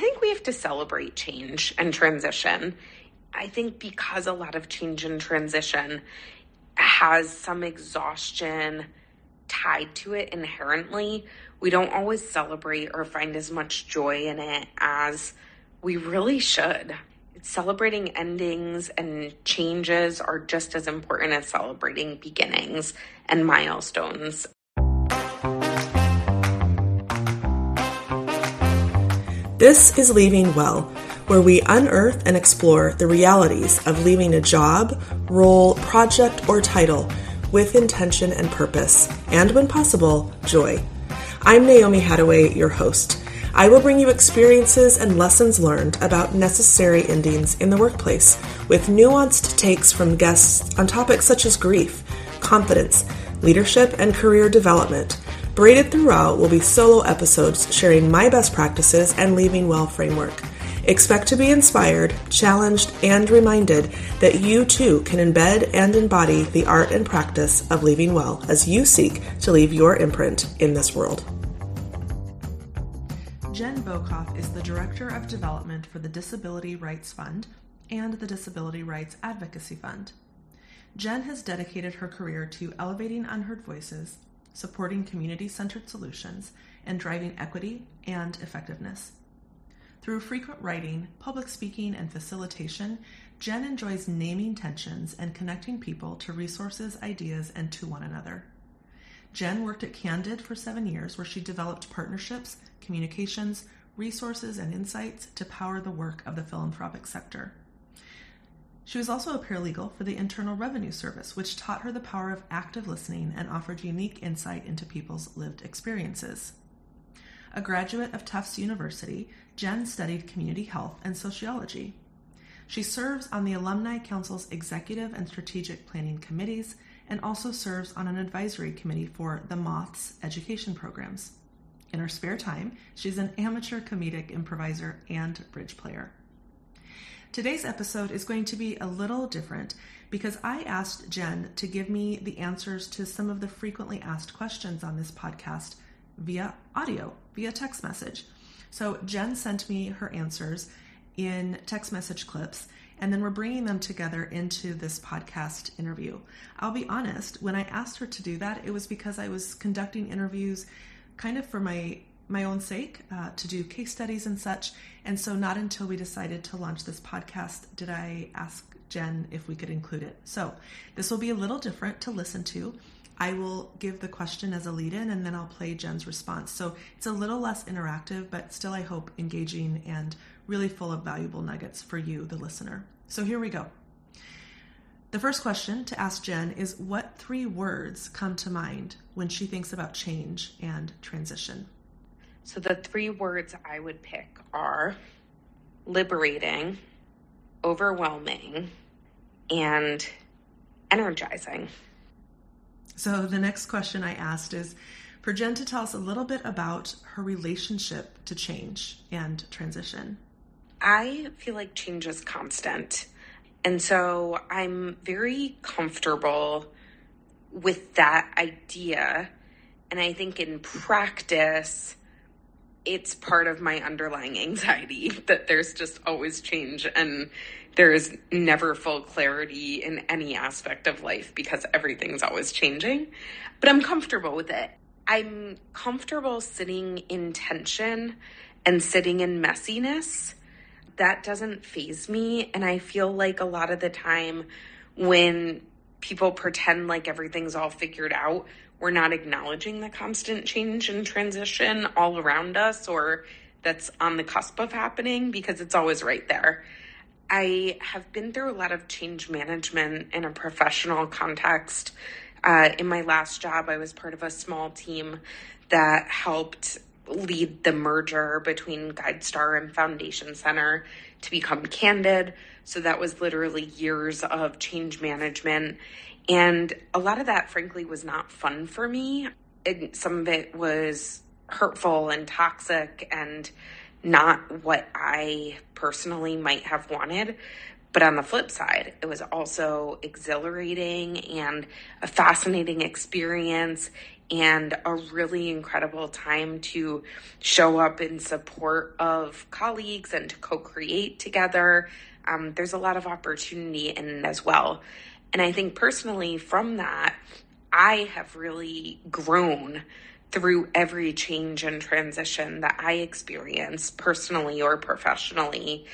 I think we have to celebrate change and transition. I think because a lot of change and transition has some exhaustion tied to it inherently, we don't always celebrate or find as much joy in it as we really should. Celebrating endings and changes are just as important as celebrating beginnings and milestones. This is Leaving Well, where we unearth and explore the realities of leaving a job, role, project, or title with intention and purpose, and when possible, joy. I'm Naomi Hattaway, your host. I will bring you experiences and lessons learned about necessary endings in the workplace, with nuanced takes from guests on topics such as grief, confidence, leadership, and career development. Braided throughout will be solo episodes sharing my best practices and leaving well framework. Expect to be inspired, challenged, and reminded that you too can embed and embody the art and practice of leaving well as you seek to leave your imprint in this world. Jen Bokoff is the Director of Development for the Disability Rights Fund and the Disability Rights Advocacy Fund. Jen has dedicated her career to elevating unheard voices, supporting community centered solutions, and driving equity and effectiveness. Through frequent writing, public speaking, and facilitation, Jen enjoys naming tensions and connecting people to resources, ideas, and to one another. Jen worked at Candid for seven years, where she developed partnerships, communications, resources, and insights to power the work of the philanthropic sector. She was also a paralegal for the Internal Revenue Service, which taught her the power of active listening and offered unique insight into people's lived experiences. A graduate of Tufts University, Jen studied community health and sociology. She serves on the Alumni Council's executive and strategic planning committees and also serves on an advisory committee for the Moths education programs. In her spare time, she's an amateur comedic improviser and bridge player. Today's episode is going to be a little different because I asked Jen to give me the answers to some of the frequently asked questions on this podcast via audio, via text message. So Jen sent me her answers in text message clips, and then we're bringing them together into this podcast interview. I'll be honest, when I asked her to do that, it was because I was conducting interviews kind of for my my own sake uh, to do case studies and such. And so, not until we decided to launch this podcast did I ask Jen if we could include it. So, this will be a little different to listen to. I will give the question as a lead in and then I'll play Jen's response. So, it's a little less interactive, but still, I hope, engaging and really full of valuable nuggets for you, the listener. So, here we go. The first question to ask Jen is what three words come to mind when she thinks about change and transition? So the three words I would pick are liberating, overwhelming, and energizing. So the next question I asked is for Jen to tell us a little bit about her relationship to change and transition. I feel like change is constant. And so I'm very comfortable with that idea. And I think in practice, it's part of my underlying anxiety that there's just always change and there's never full clarity in any aspect of life because everything's always changing. But I'm comfortable with it. I'm comfortable sitting in tension and sitting in messiness that doesn't phase me. And I feel like a lot of the time when people pretend like everything's all figured out, we're not acknowledging the constant change and transition all around us or that's on the cusp of happening because it's always right there. I have been through a lot of change management in a professional context. Uh, in my last job, I was part of a small team that helped lead the merger between GuideStar and Foundation Center to become Candid. So that was literally years of change management. And a lot of that, frankly, was not fun for me. And some of it was hurtful and toxic and not what I personally might have wanted. But on the flip side, it was also exhilarating and a fascinating experience and a really incredible time to show up in support of colleagues and to co create together. Um, there's a lot of opportunity in it as well. And I think personally, from that, I have really grown through every change and transition that I experience personally or professionally.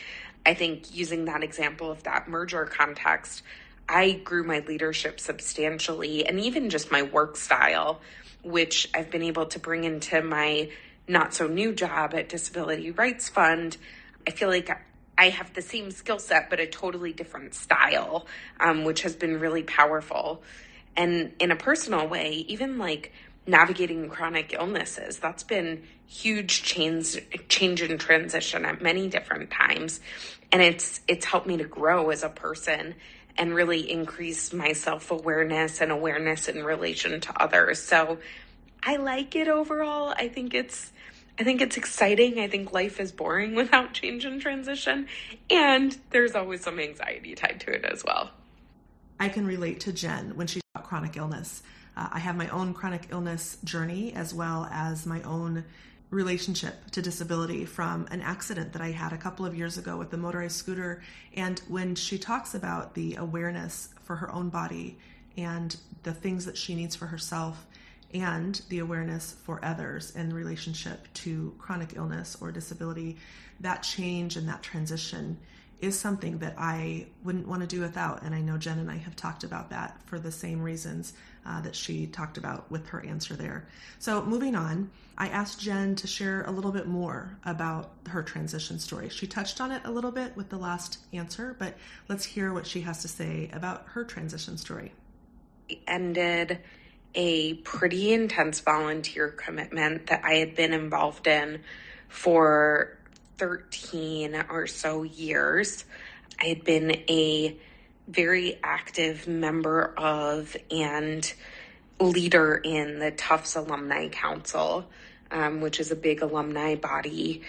I think using that example of that merger context, I grew my leadership substantially and even just my work style, which I've been able to bring into my not so new job at Disability Rights Fund. I feel like I have the same skill set, but a totally different style, um, which has been really powerful. And in a personal way, even like navigating chronic illnesses, that's been huge change, change and transition at many different times. And it's, it's helped me to grow as a person and really increase my self awareness and awareness in relation to others. So I like it overall. I think it's, I think it's exciting. I think life is boring without change and transition. And there's always some anxiety tied to it as well. I can relate to Jen when she about chronic illness. Uh, I have my own chronic illness journey as well as my own relationship to disability from an accident that I had a couple of years ago with the motorized scooter. And when she talks about the awareness for her own body and the things that she needs for herself and the awareness for others in relationship to chronic illness or disability, that change and that transition is something that I wouldn't want to do without. And I know Jen and I have talked about that for the same reasons uh, that she talked about with her answer there. So, moving on, I asked Jen to share a little bit more about her transition story. She touched on it a little bit with the last answer, but let's hear what she has to say about her transition story. Ended a pretty intense volunteer commitment that I had been involved in for 13 or so years. I had been a very active member of and leader in the Tufts Alumni Council, um, which is a big alumni body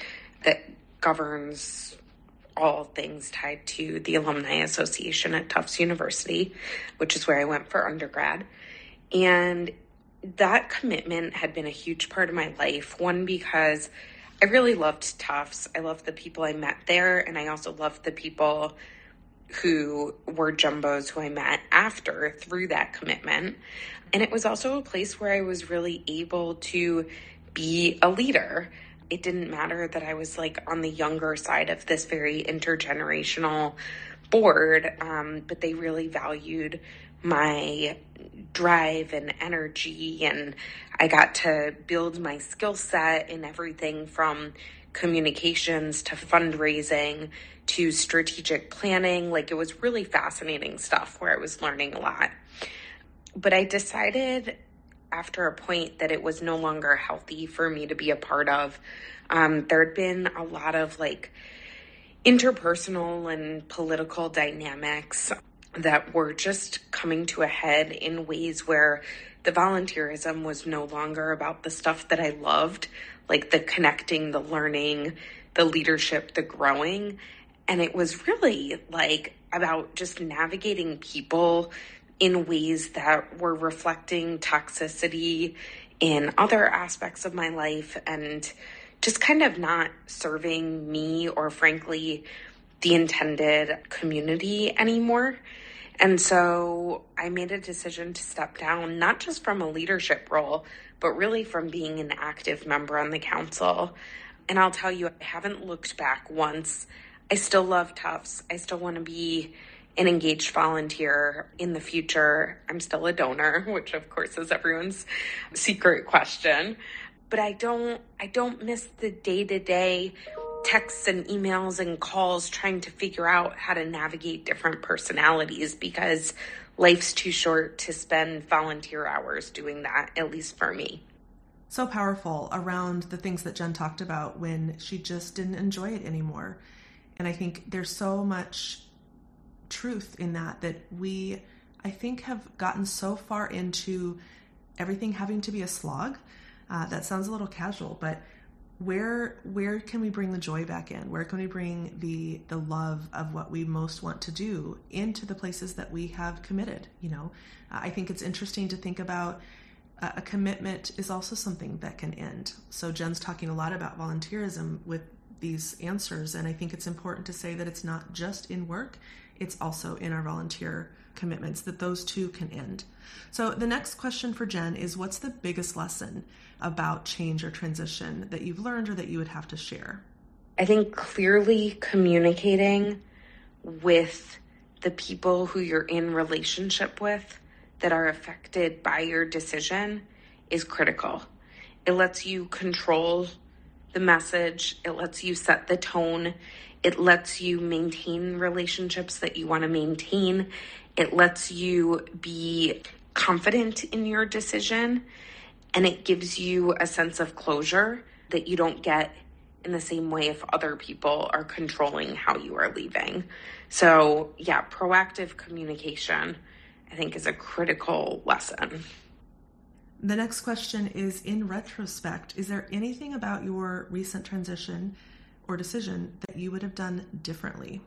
that governs all things tied to the Alumni Association at Tufts University, which is where I went for undergrad. And that commitment had been a huge part of my life. One, because I really loved Tufts. I loved the people I met there, and I also loved the people who were jumbos who I met after through that commitment. And it was also a place where I was really able to be a leader. It didn't matter that I was like on the younger side of this very intergenerational board, um, but they really valued my drive and energy and I got to build my skill set in everything from communications to fundraising to strategic planning. Like it was really fascinating stuff where I was learning a lot. But I decided after a point that it was no longer healthy for me to be a part of. Um, there had been a lot of like interpersonal and political dynamics that were just coming to a head in ways where the volunteerism was no longer about the stuff that I loved, like the connecting, the learning, the leadership, the growing. And it was really like about just navigating people in ways that were reflecting toxicity in other aspects of my life and just kind of not serving me or frankly the intended community anymore. And so I made a decision to step down, not just from a leadership role, but really from being an active member on the council. And I'll tell you, I haven't looked back once. I still love Tufts. I still want to be an engaged volunteer in the future. I'm still a donor, which of course is everyone's secret question. But I don't I don't miss the day-to-day texts and emails and calls trying to figure out how to navigate different personalities because life's too short to spend volunteer hours doing that, at least for me. So powerful around the things that Jen talked about when she just didn't enjoy it anymore. And I think there's so much truth in that that we, I think, have gotten so far into everything having to be a slog. Uh, that sounds a little casual, but where where can we bring the joy back in? Where can we bring the the love of what we most want to do into the places that we have committed you know? I think it's interesting to think about uh, a commitment is also something that can end. So jen's talking a lot about volunteerism with these answers and i think it's important to say that it's not just in work it's also in our volunteer commitments that those two can end so the next question for jen is what's the biggest lesson about change or transition that you've learned or that you would have to share? I think clearly communicating with the people who you're in relationship with that are affected by your decision is critical. It lets you control the message, it lets you set the tone, it lets you maintain relationships that you want to maintain, it lets you be confident in your decision and it gives you a sense of closure that you don't get in the same way if other people are controlling how you are leaving. So, yeah, proactive communication, I think, is a critical lesson. The next question is In retrospect, is there anything about your recent transition or decision that you would have done differently?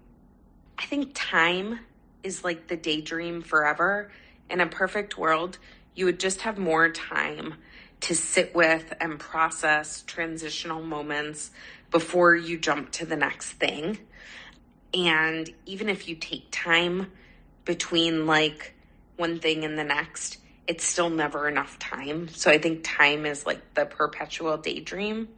I think time is like the daydream forever. In a perfect world, you would just have more time to sit with and process transitional moments before you jump to the next thing. And even if you take time between like one thing and the next, it's still never enough time. So I think time is like the perpetual daydream.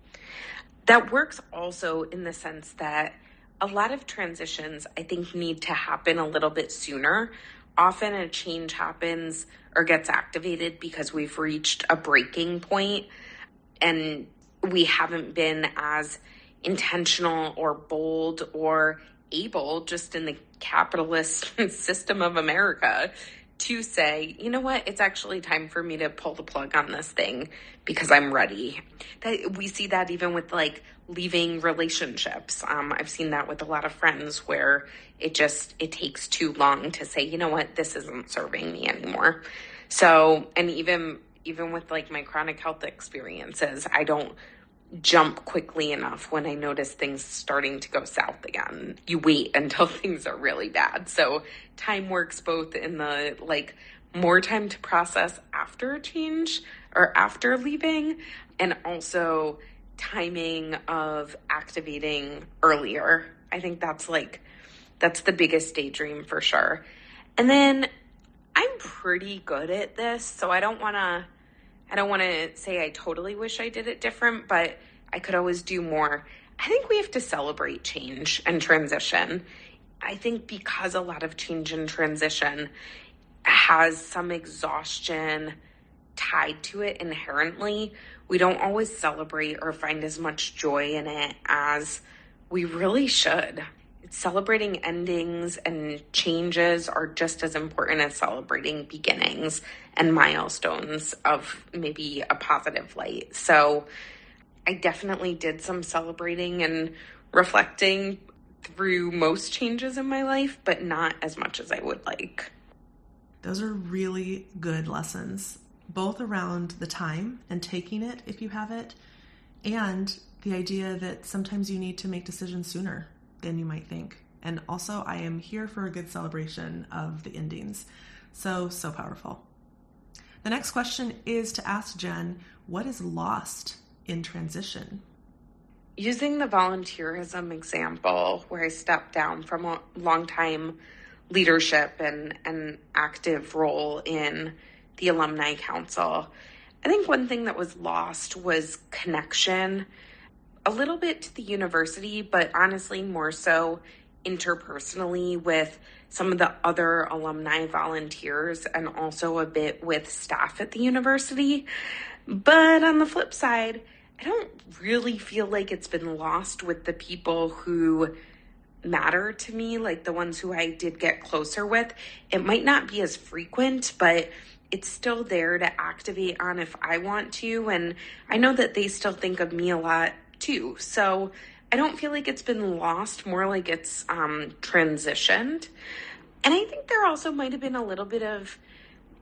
That works also in the sense that a lot of transitions I think need to happen a little bit sooner. Often a change happens or gets activated because we've reached a breaking point and we haven't been as intentional or bold or able just in the capitalist system of America to say, you know what, it's actually time for me to pull the plug on this thing because I'm ready. That we see that even with like leaving relationships. Um, I've seen that with a lot of friends where it just it takes too long to say, you know what, this isn't serving me anymore. So, and even even with like my chronic health experiences, I don't jump quickly enough when I notice things starting to go south again. You wait until things are really bad. So, time works both in the like more time to process after a change or after leaving and also timing of activating earlier. I think that's like that's the biggest daydream for sure. And then I'm pretty good at this, so I don't want to I don't want to say I totally wish I did it different, but I could always do more. I think we have to celebrate change and transition. I think because a lot of change and transition has some exhaustion tied to it inherently, we don't always celebrate or find as much joy in it as we really should. Celebrating endings and changes are just as important as celebrating beginnings and milestones of maybe a positive light. So I definitely did some celebrating and reflecting through most changes in my life, but not as much as I would like. Those are really good lessons, both around the time and taking it if you have it, and the idea that sometimes you need to make decisions sooner than you might think. And also, I am here for a good celebration of the endings. So, so powerful. The next question is to ask Jen what is lost in transition? Using the volunteerism example, where I stepped down from a long time leadership and an active role in the Alumni Council, I think one thing that was lost was connection a little bit to the university, but honestly, more so interpersonally with some of the other alumni volunteers and also a bit with staff at the university. But on the flip side, I don't really feel like it's been lost with the people who matter to me, like the ones who I did get closer with. It might not be as frequent, but it's still there to activate on if I want to. And I know that they still think of me a lot too. So I don't feel like it's been lost, more like it's um, transitioned. And I think there also might have been a little bit of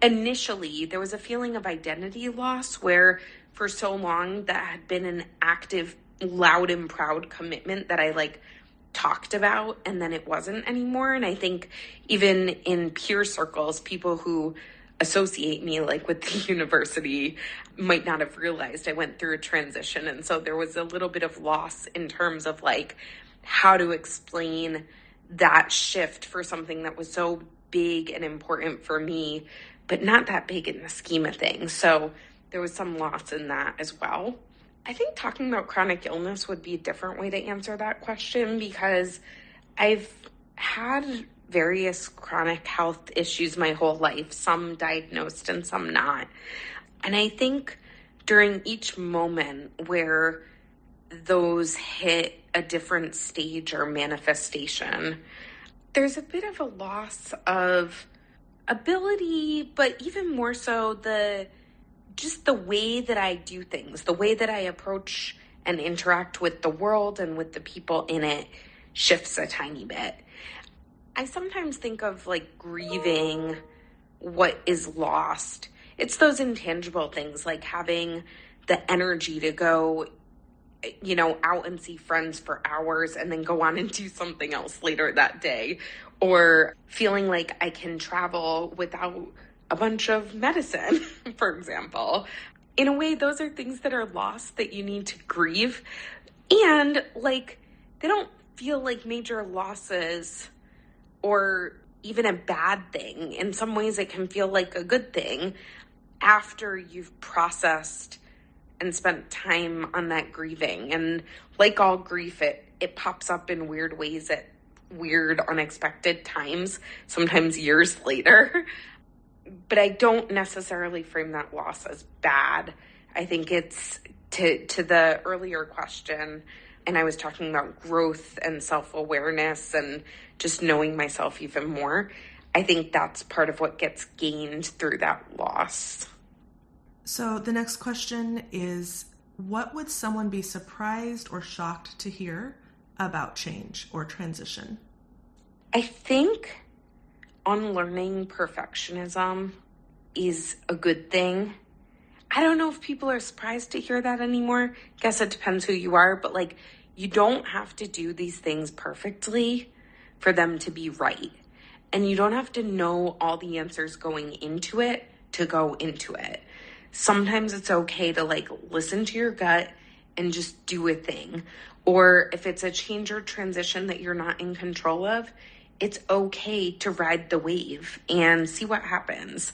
initially, there was a feeling of identity loss where for so long that had been an active loud and proud commitment that I like talked about and then it wasn't anymore. And I think even in peer circles, people who associate me like with the university might not have realized I went through a transition. And so there was a little bit of loss in terms of like how to explain that shift for something that was so big and important for me, but not that big in the scheme of things. So there was some loss in that as well. I think talking about chronic illness would be a different way to answer that question because I've had various chronic health issues my whole life, some diagnosed and some not. And I think during each moment where those hit a different stage or manifestation, there's a bit of a loss of ability, but even more so the just the way that I do things, the way that I approach and interact with the world and with the people in it shifts a tiny bit. I sometimes think of like grieving what is lost. It's those intangible things like having the energy to go you know, out and see friends for hours and then go on and do something else later that day. Or feeling like I can travel without a bunch of medicine, for example. In a way, those are things that are lost that you need to grieve. And like, they don't feel like major losses or even a bad thing. In some ways, it can feel like a good thing after you've processed and spent time on that grieving. And like all grief, it, it pops up in weird ways at weird, unexpected times, sometimes years later. But I don't necessarily frame that loss as bad. I think it's to to the earlier question, and I was talking about growth and self awareness and just knowing myself even more. I think that's part of what gets gained through that loss. So the next question is What would someone be surprised or shocked to hear about change or transition? I think unlearning perfectionism is a good thing. I don't know if people are surprised to hear that anymore. Guess it depends who you are, but like you don't have to do these things perfectly for them to be right. And you don't have to know all the answers going into it to go into it sometimes it's okay to like listen to your gut and just do a thing. Or if it's a change or transition that you're not in control of, it's okay to ride the wave and see what happens.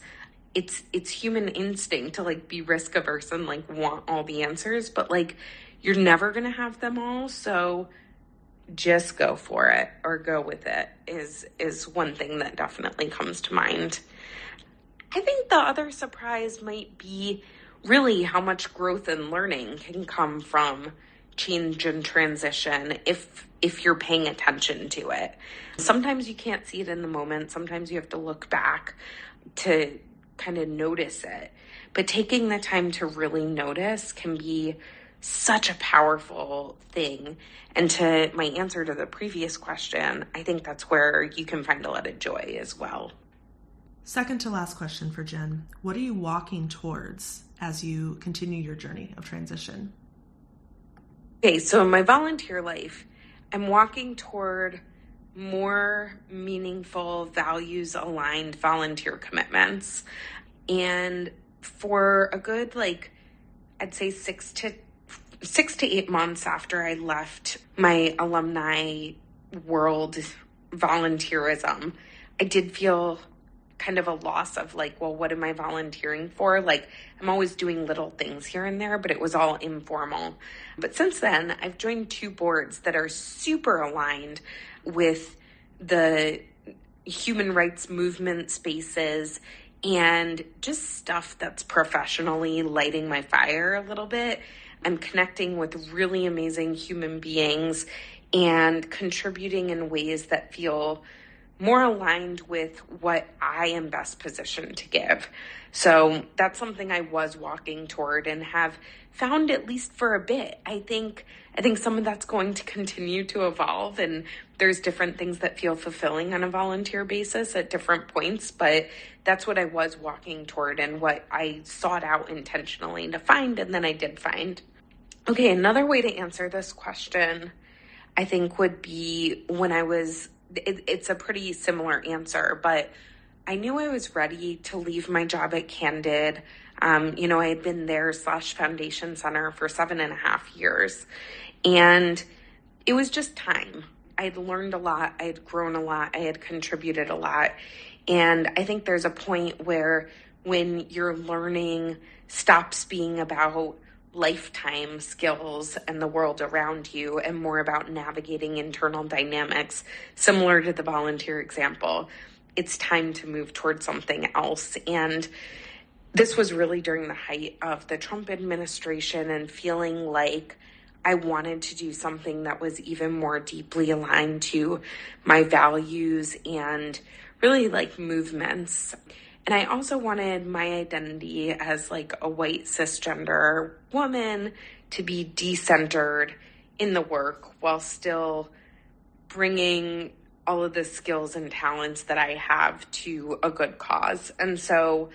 It's it's human instinct to like be risk averse and like want all the answers, but like you're never going to have them all, so just go for it or go with it is is one thing that definitely comes to mind. I think the other surprise might be really how much growth and learning can come from change and transition if if you're paying attention to it. Sometimes you can't see it in the moment, sometimes you have to look back to kind of notice it. But taking the time to really notice can be such a powerful thing. And to my answer to the previous question, I think that's where you can find a lot of joy as well. Second to last question for Jen What are you walking towards as you continue your journey of transition? Okay, so in my volunteer life, I'm walking toward more meaningful, values aligned volunteer commitments. And for a good, like, I'd say six to six to eight months after I left my alumni world volunteerism, I did feel kind of a loss of like, well, what am I volunteering for? Like, I'm always doing little things here and there, but it was all informal. But since then, I've joined two boards that are super aligned with the human rights movement spaces and just stuff that's professionally lighting my fire a little bit. I'm connecting with really amazing human beings and contributing in ways that feel more aligned with what I am best positioned to give. So that's something I was walking toward and have found at least for a bit. I think I think some of that's going to continue to evolve and there's different things that feel fulfilling on a volunteer basis at different points, but that's what I was walking toward and what I sought out intentionally to find and then I did find. Okay, another way to answer this question, I think, would be when I was, it, it's a pretty similar answer, but I knew I was ready to leave my job at Candid. Um, you know, I had been there slash foundation center for seven and a half years. And it was just time. I had learned a lot. I had grown a lot. I had contributed a lot. And I think there's a point where when your learning stops being about lifetime skills and the world around you and more about navigating internal dynamics, similar to the volunteer example, it's time to move towards something else. And this was really during the height of the Trump administration and feeling like I wanted to do something that was even more deeply aligned to my values and really like movements. And I also wanted my identity as like a white cisgender woman to be decentered in the work while still bringing all of the skills and talents that I have to a good cause. And so,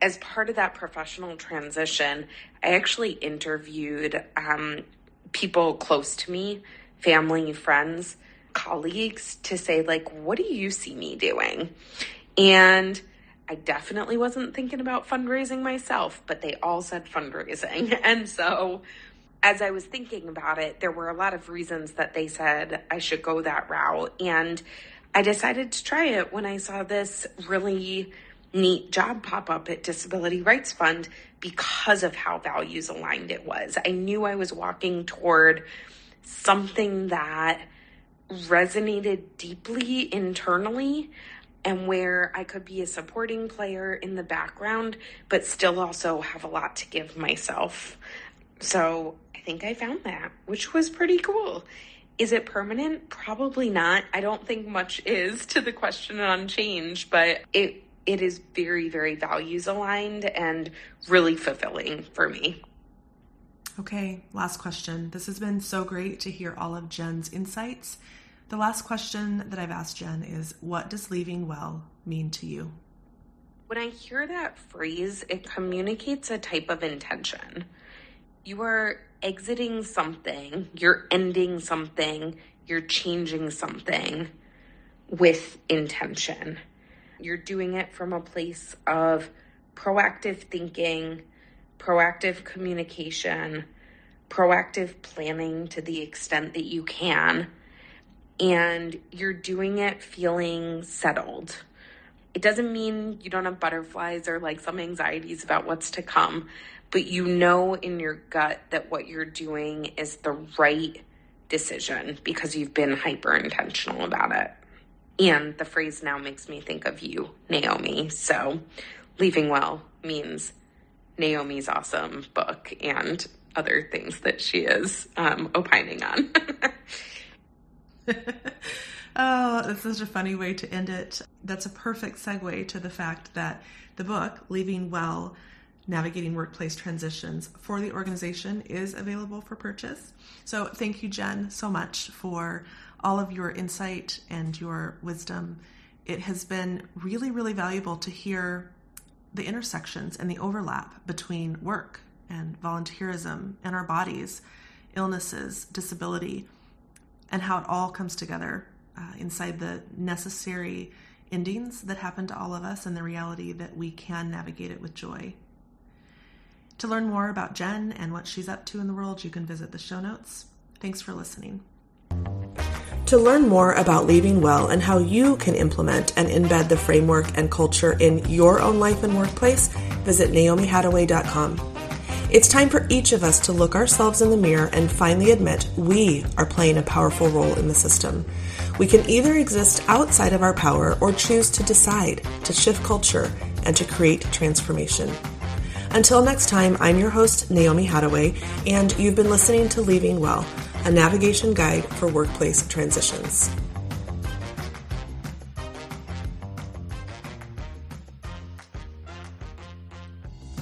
as part of that professional transition, I actually interviewed um, people close to me, family, friends, colleagues, to say, like, what do you see me doing? And I definitely wasn't thinking about fundraising myself, but they all said fundraising. And so, as I was thinking about it, there were a lot of reasons that they said I should go that route. And I decided to try it when I saw this really neat job pop up at Disability Rights Fund because of how values aligned it was. I knew I was walking toward something that resonated deeply internally and where I could be a supporting player in the background, but still also have a lot to give myself. So I think I found that, which was pretty cool. Is it permanent? Probably not. I don't think much is to the question on change, but it it is very, very values aligned and really fulfilling for me. Okay, last question. This has been so great to hear all of Jen's insights. The last question that I've asked Jen is What does leaving well mean to you? When I hear that phrase, it communicates a type of intention. You are exiting something, you're ending something, you're changing something with intention. You're doing it from a place of proactive thinking, proactive communication, proactive planning to the extent that you can. And you're doing it feeling settled. It doesn't mean you don't have butterflies or like some anxieties about what's to come, but you know in your gut that what you're doing is the right decision because you've been hyper intentional about it. And the phrase now makes me think of you, Naomi. So, leaving well means Naomi's awesome book and other things that she is um, opining on. oh, that's such a funny way to end it. That's a perfect segue to the fact that the book, Leaving Well Navigating Workplace Transitions, for the organization is available for purchase. So, thank you, Jen, so much for all of your insight and your wisdom. It has been really, really valuable to hear the intersections and the overlap between work and volunteerism and our bodies, illnesses, disability, and how it all comes together uh, inside the necessary endings that happen to all of us and the reality that we can navigate it with joy. To learn more about Jen and what she's up to in the world, you can visit the show notes. Thanks for listening. To learn more about Leaving Well and how you can implement and embed the framework and culture in your own life and workplace, visit naomihattaway.com. It's time for each of us to look ourselves in the mirror and finally admit we are playing a powerful role in the system. We can either exist outside of our power or choose to decide to shift culture and to create transformation. Until next time, I'm your host, Naomi Hattaway, and you've been listening to Leaving Well a navigation guide for workplace transitions.